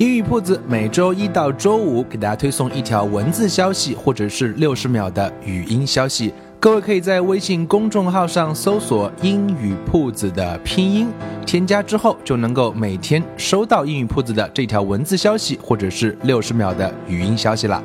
英语铺子每周一到周五给大家推送一条文字消息，或者是六十秒的语音消息。各位可以在微信公众号上搜索“英语铺子”的拼音，添加之后就能够每天收到英语铺子的这条文字消息，或者是六十秒的语音消息了。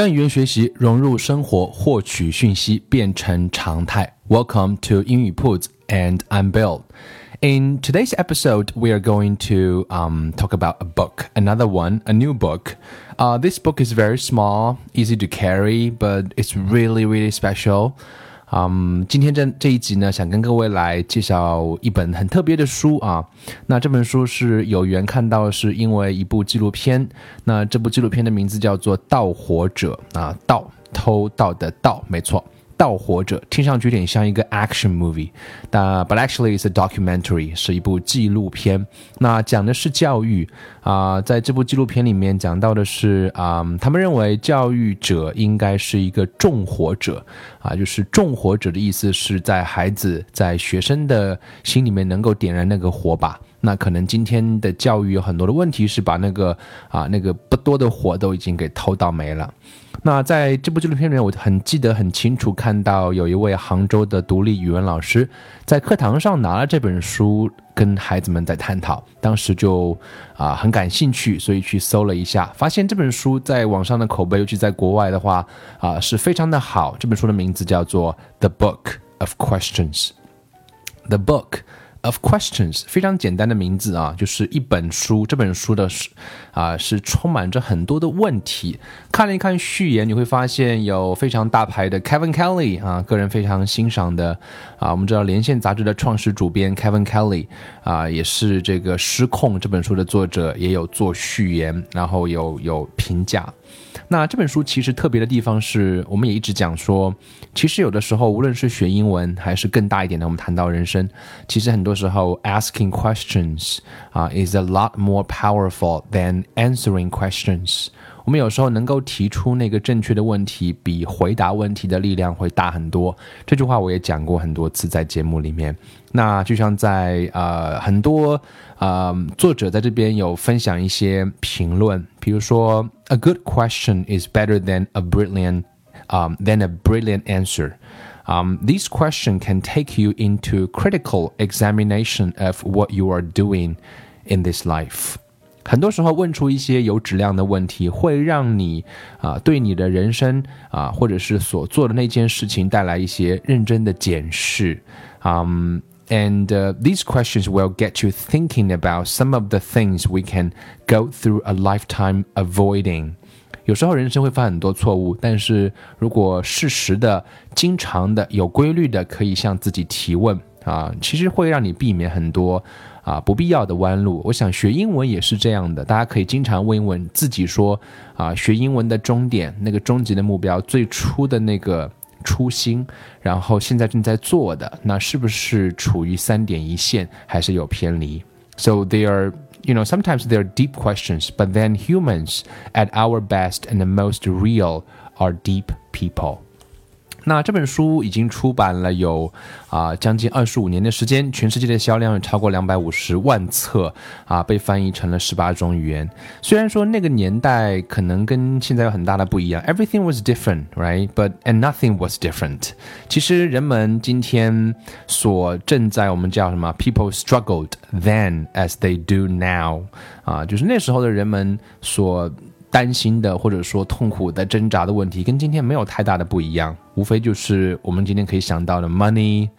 将语言学习融入生活，获取讯息变成常态。Welcome to 英语 Puts and I'm Bill. In today's episode, we are going to um, talk about a book, another one, a new book. Uh, this book is very small, easy to carry, but it's really, really special. 嗯，今天这这一集呢，想跟各位来介绍一本很特别的书啊。那这本书是有缘看到，是因为一部纪录片。那这部纪录片的名字叫做《盗火者》啊，盗偷盗的盗，没错。盗火者听上去有点像一个 action movie，但 but actually it's a documentary，是一部纪录片。那讲的是教育啊，在这部纪录片里面讲到的是啊，他们认为教育者应该是一个纵火者啊，就是纵火者的意思是在孩子在学生的心里面能够点燃那个火把。那可能今天的教育有很多的问题，是把那个啊那个不多的火都已经给偷到没了。那在这部纪录片里面，我很记得很清楚，看到有一位杭州的独立语文老师在课堂上拿了这本书，跟孩子们在探讨。当时就啊很感兴趣，所以去搜了一下，发现这本书在网上的口碑，尤其在国外的话啊是非常的好。这本书的名字叫做《The Book of Questions》，《The Book》。Of questions，非常简单的名字啊，就是一本书。这本书的是啊，是充满着很多的问题。看了一看序言，你会发现有非常大牌的 Kevin Kelly 啊，个人非常欣赏的啊。我们知道《连线》杂志的创始主编 Kevin Kelly 啊，也是这个《失控》这本书的作者，也有做序言，然后有有评价。那这本书其实特别的地方是，我们也一直讲说，其实有的时候，无论是学英文还是更大一点的，我们谈到人生，其实很多时候 asking questions 啊 is a lot more powerful than answering questions。我们有时候能够提出那个正确的问题，比回答问题的力量会大很多。这句话我也讲过很多次在节目里面。那就像在呃很多呃作者在这边有分享一些评论，比如说。A good question is better than a brilliant um, than a brilliant answer. Um, this question can take you into critical examination of what you are doing in this life. 很多时候问出一些有质量的问题，会让你啊对你的人生啊或者是所做的那件事情带来一些认真的检视。嗯、and these questions will get you thinking about some of the things we can go through a lifetime avoiding. 有时候人生会犯很多错误，但是如果适时的、经常的、有规律的，可以向自己提问啊，其实会让你避免很多啊不必要的弯路。我想学英文也是这样的，大家可以经常问一问自己说啊，学英文的终点、那个终极的目标、最初的那个。初心，然后现在正在做的，那是不是处于三点一线，还是有偏离？So they are, you know, sometimes they are deep questions, but then humans, at our best and the most real, are deep people. 那这本书已经出版了有啊将近二十五年的时间，全世界的销量有超过两百五十万册啊，被翻译成了十八种语言。虽然说那个年代可能跟现在有很大的不一样，everything was different, right? But and nothing was different. 其实人们今天所正在我们叫什么？People struggled then as they do now. 啊，就是那时候的人们所。担心的或者说痛苦的挣扎的问题，跟今天没有太大的不一样，无非就是我们今天可以想到的 money、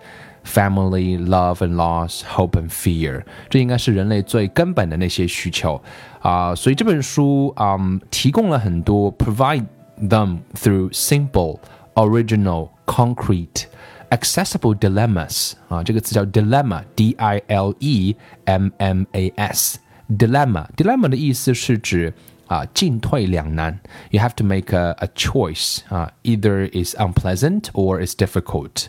family, love and loss, hope and fear，这应该是人类最根本的那些需求啊、所以这本书啊、提供了很多 provide them through simple, original, concrete. accessible dilemmas 啊，这个词叫 dilemma，d i l e m m a s，dilemma dilemma 的意思是指啊进退两难，you have to make a a choice 啊，either is unpleasant or is difficult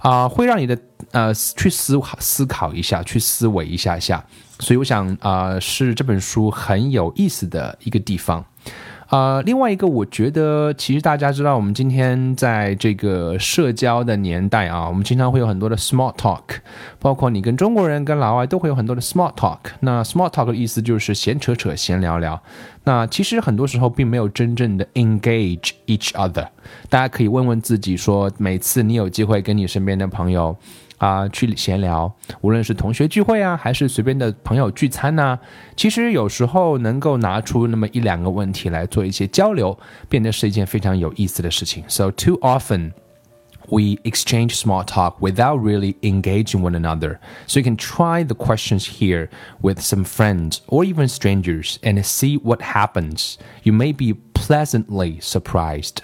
啊，会让你的呃去思思考一下，去思维一下下，所以我想啊是这本书很有意思的一个地方。呃，另外一个，我觉得其实大家知道，我们今天在这个社交的年代啊，我们经常会有很多的 small talk，包括你跟中国人、跟老外都会有很多的 small talk。那 small talk 的意思就是闲扯扯、闲聊聊。那其实很多时候并没有真正的 engage each other。大家可以问问自己，说每次你有机会跟你身边的朋友。啊，去闲聊，无论是同学聚会啊，还是随便的朋友聚餐呐，其实有时候能够拿出那么一两个问题来做一些交流，变得是一件非常有意思的事情。So too often. We exchange small talk without really engaging one another. So you can try the questions here with some friends or even strangers and see what happens. You may be pleasantly surprised.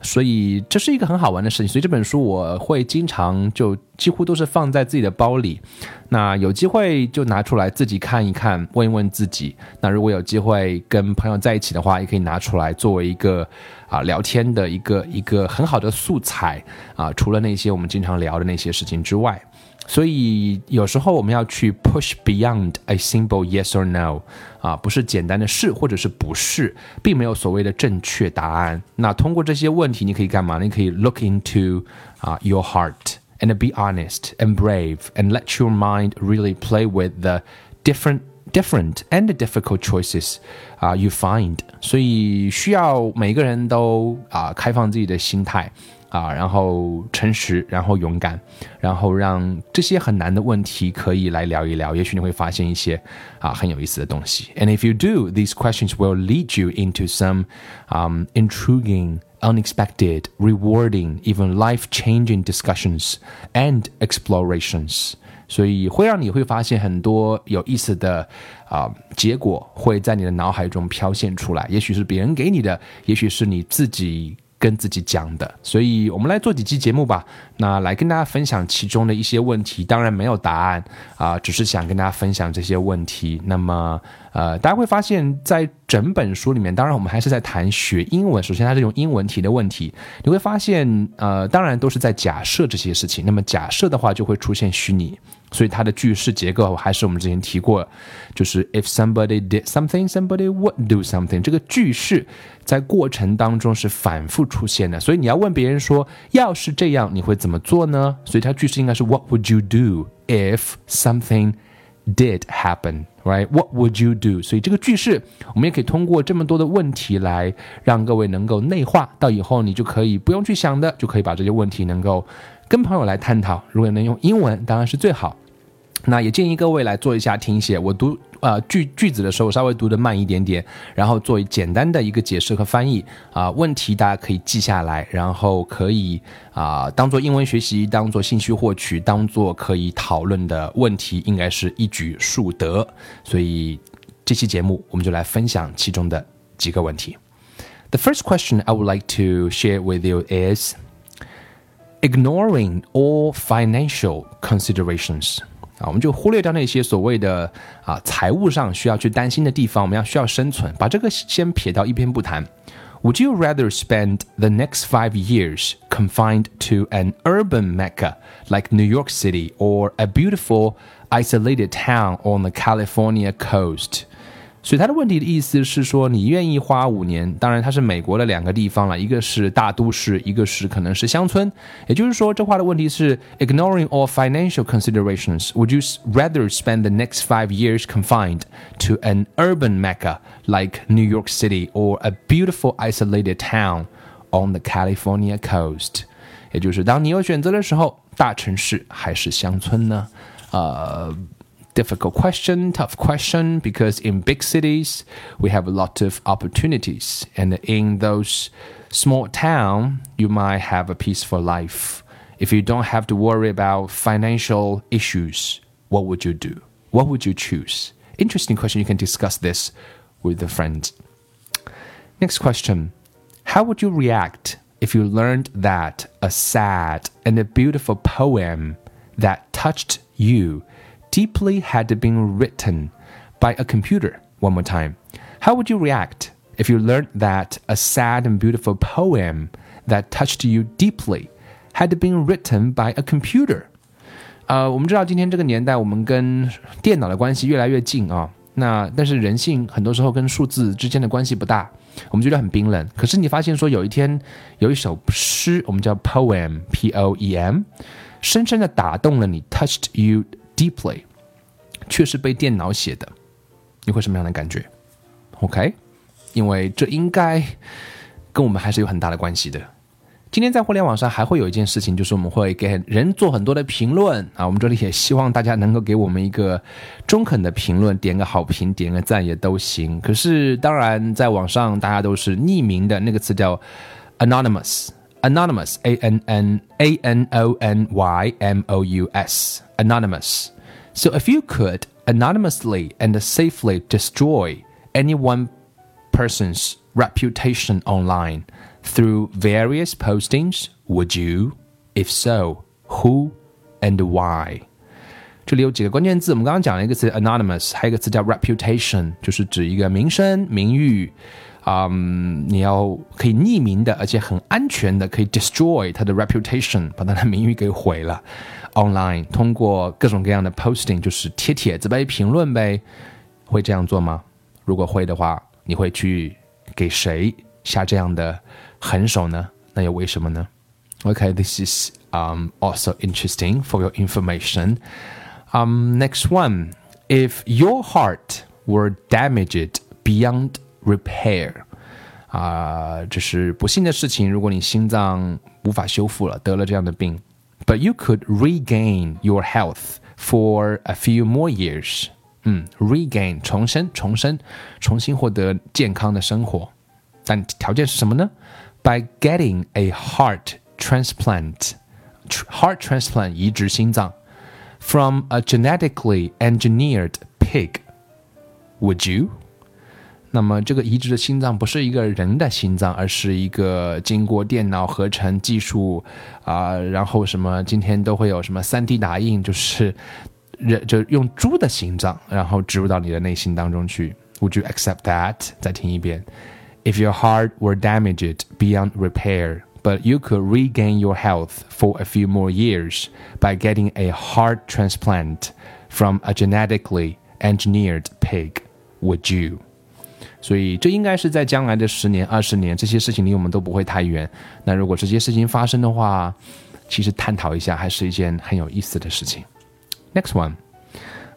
所以这是一个很好玩的事情，所以这本书我会经常就几乎都是放在自己的包里。那有机会就拿出来自己看一看，问一问自己。那如果有机会跟朋友在一起的话，也可以拿出来作为一个啊聊天的一个一个很好的素材啊。除了那些我们经常聊的那些事情之外。所以有时候我们要去 push beyond a simple yes or no，啊，不是简单的是或者是不是，并没有所谓的正确答案。那通过这些问题，你可以干嘛？你可以 look into 啊 your heart and be honest and brave and let your mind really play with the different different and difficult choices 啊 you find。所以需要每个人都啊开放自己的心态。 啊，然后诚实，然后勇敢，然后让这些很难的问题可以来聊一聊，也许你会发现一些啊很有意思的东西。And if you do, these questions will lead you into some um, intriguing, unexpected, rewarding, even life-changing discussions and explorations. 所以会让你会发现很多有意思的啊、结果会在你的脑海中飘现出来，也许是别人给你的，也许是你自己。跟自己讲的，所以我们来做几期节目吧。那来跟大家分享其中的一些问题，当然没有答案啊，只是想跟大家分享这些问题。那么，呃，大家会发现，在整本书里面，当然我们还是在谈学英文。首先，它是用英文题的问题，你会发现，呃，当然都是在假设这些事情。那么假设的话，就会出现虚拟。所以它的句式结构还是我们之前提过，就是 if somebody did something, somebody would do something。这个句式在过程当中是反复出现的。所以你要问别人说，要是这样，你会怎么做呢？所以它句式应该是 What would you do if something did happen? Right? What would you do? 所以这个句式，我们也可以通过这么多的问题来让各位能够内化，到以后你就可以不用去想的，就可以把这些问题能够。跟朋友来探讨，如果能用英文，当然是最好。那也建议各位来做一下听写。我读呃句句子的时候，稍微读得慢一点点，然后做简单的一个解释和翻译啊。问题大家可以记下来，然后可以啊当做英文学习，当做信息获取，当做可以讨论的问题，应该是一举数得。所以这期节目我们就来分享其中的几个问题。The first question I would like to share with you is. ignoring all financial considerations 啊，我们就忽略掉那些所谓的啊财务上需要去担心的地方，我们要需要生存，把这个先撇到一边不谈。Would you rather spend the next five years confined to an urban mecca like New York City or a beautiful isolated town on the California coast? 所以他的问题的意思是说，你愿意花五年？当然，它是美国的两个地方了，一个是大都市，一个是可能是乡村。也就是说，这话的问题是：ignoring all financial considerations, would you rather spend the next five years confined to an urban mecca like New York City or a beautiful isolated town on the California coast？也就是当你有选择的时候，大城市还是乡村呢？呃。 Difficult question, tough question, because in big cities we have a lot of opportunities, and in those small town you might have a peaceful life. If you don't have to worry about financial issues, what would you do? What would you choose? Interesting question. You can discuss this with a friend. Next question. How would you react if you learned that a sad and a beautiful poem that touched you deeply had been written by a computer? One more time. How would you react if you learned that a sad and beautiful poem that touched you deeply had been written by a computer? 呃，我们知道今天这个年代，我们跟电脑的关系越来越近啊。那但是人性很多时候跟数字之间的关系不大，我们觉得很冰冷。可是你发现说有一天有一首诗，我们叫 poem，p o e m，深深的打动了你，touched you deeply， 却是被电脑写的，你会什么样的感觉？OK，因为这应该跟我们还是有很大的关系的。今天在互联网上还会有一件事情，就是我们会给人做很多的评论啊。我们这里也希望大家能够给我们一个中肯的评论，点个好评，点个赞也都行。可是当然，在网上大家都是匿名的，那个词叫 anonymous，anonymous，a n n a n o n y m o u s，anonymous。So if you could anonymously and safely destroy any one person's reputation online through various postings? Would you? If so, who and why? 这里有几个关键字，我们刚刚讲了一个词 anonymous，还有一个词叫 reputation，就是指一个名声、名誉。啊、嗯，你要可以匿名的，而且很安全的，可以 destroy 它的 reputation，把它的名誉给毁了。 Online 通过各种各样的 posting，就是贴帖子呗、评论呗，会这样做吗？如果会的话，你会去给谁下这样的狠手呢？那又为什么呢？Okay, this is um also interesting for your information. Um, next one, if your heart were damaged beyond repair, 啊、这是不幸的事情。如果你心脏无法修复了，得了这样的病 ，but you could regain your health for a few more years. 嗯，regain 重生，重生，重新获得健康的生活。但条件是什么呢？By getting a heart transplant, heart transplant 移植心脏 from a genetically engineered pig. Would you? 那么这个移植的心脏不是一个人的心脏，而是一个经过电脑合成技术啊、然后什么今天都会有什么 3D 打印，就是人就用猪的心脏，然后植入到你的内心当中去。Would you accept that？再听一遍。If your heart were damaged beyond repair, but you could regain your health for a few more years by getting a heart transplant from a genetically engineered pig, would you? 所以这应该是在将来的十年、二十年，这些事情离我们都不会太远。那如果这些事情发生的话，其实探讨一下还是一件很有意思的事情。Next one，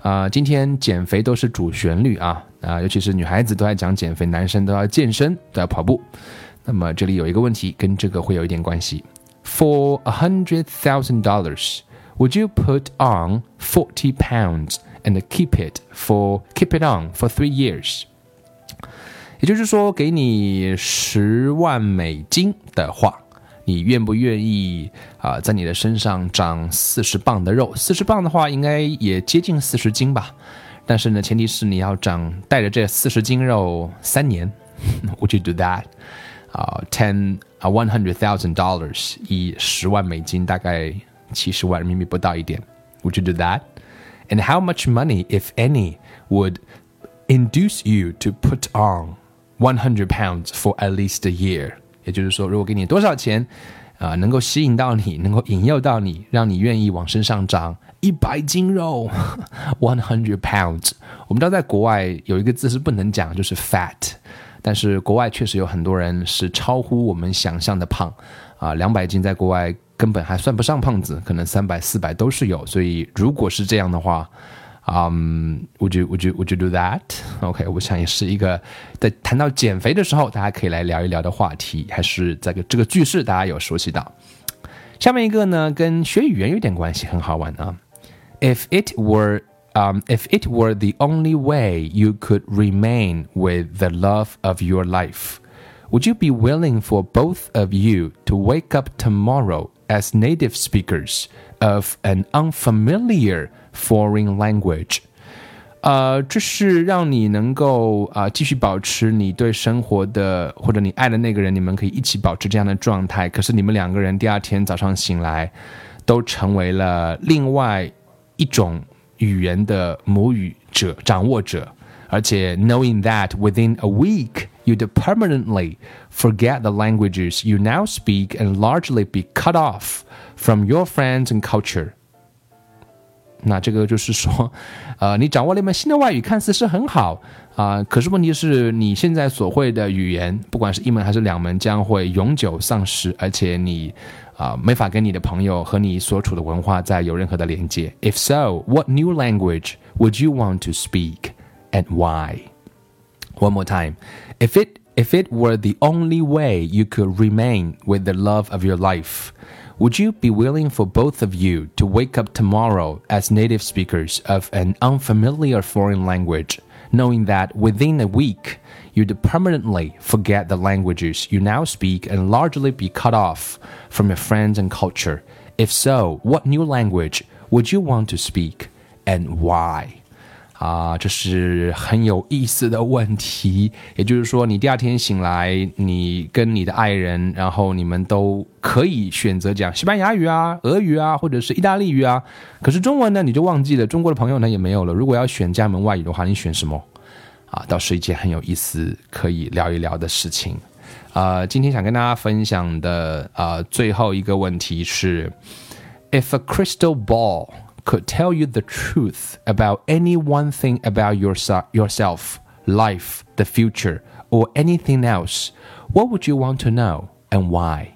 啊、今天减肥都是主旋律啊啊、尤其是女孩子都在讲减肥，男生都要健身，都要跑步。那么这里有一个问题跟这个会有一点关系。For a hundred thousand dollars, would you put on forty pounds and keep it for keep it on for three years? 也就是说，给你十万美金的话，你愿不愿意啊、在你的身上长四十磅的肉？四十磅的话，应该也接近四十斤吧。但是呢，前提是你要长带着这四十斤肉三年。Would you do that？啊、ten 啊，one hundred thousand dollars，以十万美金，大概七十万人民币不到一点。Would you do that? And how much money, if any, would induce you to put on One hundred pounds for at least a year？也就是说，如果给你多少钱，啊、能够吸引到你，能够引诱到你，让你愿意往身上长一百斤肉，one hundred pounds。我们知道，在国外有一个字是不能讲，就是 fat。但是国外确实有很多人是超乎我们想象的胖，啊，两百斤在国外根本还算不上胖子，可能三百、四百都是有。所以如果是这样的话，嗯、w o u l d you would you would you do that？OK，、我想也是一个在谈到减肥的时候，大家可以来聊一聊的话题，还是这个这个句式大家有熟悉到。下面一个呢，跟学语言有点关系，很好玩啊。If it were um, if it were the only way you could remain with the love of your life, would you be willing for both of you to wake up tomorrow as native speakers of an unfamiliar foreign language. 呃，这是让你能够啊、继续保持你对生活的或者你爱的那个人，你们可以一起保持这样的状态。可是你们两个人第二天早上醒来，都成为了另外一种语言的母语者、掌握者，而且 knowing that within a week you'd permanently forget the languages you now speak and largely be cut off from your friends and culture. 那这个就是说，呃，你掌握了一门新的外语，看似是很好啊、可是问题是你现在所会的语言，不管是一门还是两门，将会永久丧失，而且你啊、没法跟你的朋友和你所处的文化再有任何的连接。If so, what new language would you want to speak and why? One more time. If it if it were the only way you could remain with the love of your life, would you be willing for both of you to wake up tomorrow as native speakers of an unfamiliar foreign language, knowing that within a week you'd permanently forget the languages you now speak and largely be cut off from your friends and culture? If so, what new language would you want to speak and why? 啊，这是很有意思的问题。也就是说，你第二天醒来，你跟你的爱人，然后你们都可以选择讲西班牙语啊、俄语啊，或者是意大利语啊。可是中文呢，你就忘记了。中国的朋友呢也没有了。如果要选这门外语的话，你选什么？啊，倒是一件很有意思可以聊一聊的事情。呃，今天想跟大家分享的呃最后一个问题是，If a crystal ball could tell you the truth about any one thing about yourself, yourself, life, the future, or anything else, what would you want to know and why?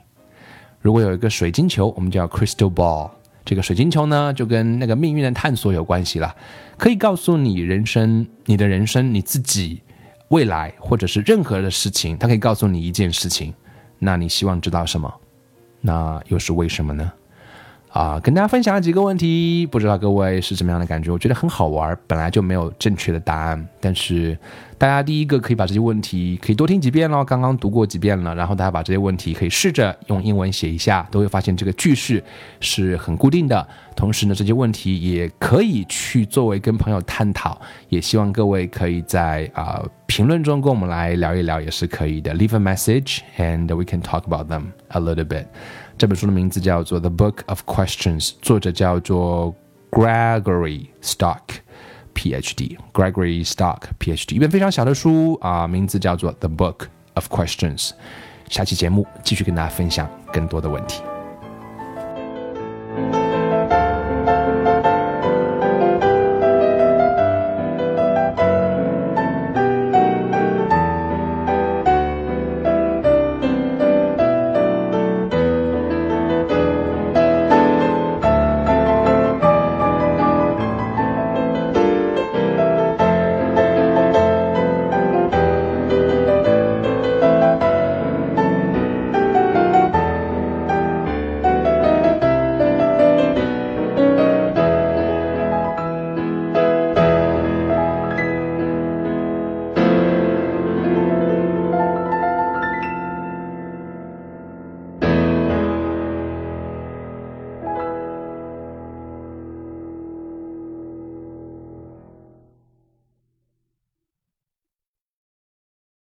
如果有一个水晶球，我们叫 crystal ball，这个水晶球呢，就跟那个命运的探索有关系了，可以告诉你人生、你的人生、你自己未来，或者是任何的事情，它可以告诉你一件事情。那你希望知道什么？那又是为什么呢？ 啊，跟大家分享了几个问题，不知道各位是怎么样的感觉？我觉得很好玩，本来就没有正确的答案，但是大家第一个可以把这些问题可以多听几遍咯，刚刚读过几遍了，然后大家把这些问题可以试着用英文写一下，都会发现这个句式是很固定的。同时呢，这些问题也可以去作为跟朋友探讨，也希望各位可以在啊、评论中跟我们来聊一聊，也是可以的。Leave a message and we can talk about them a little bit. 这本书的名字叫做《The Book of Questions》，作者叫做 Gregory Stock。PhD Gregory Stock PhD 一本非常小的书啊，名字叫做《The Book of Questions》。下期节目继续跟大家分享更多的问题。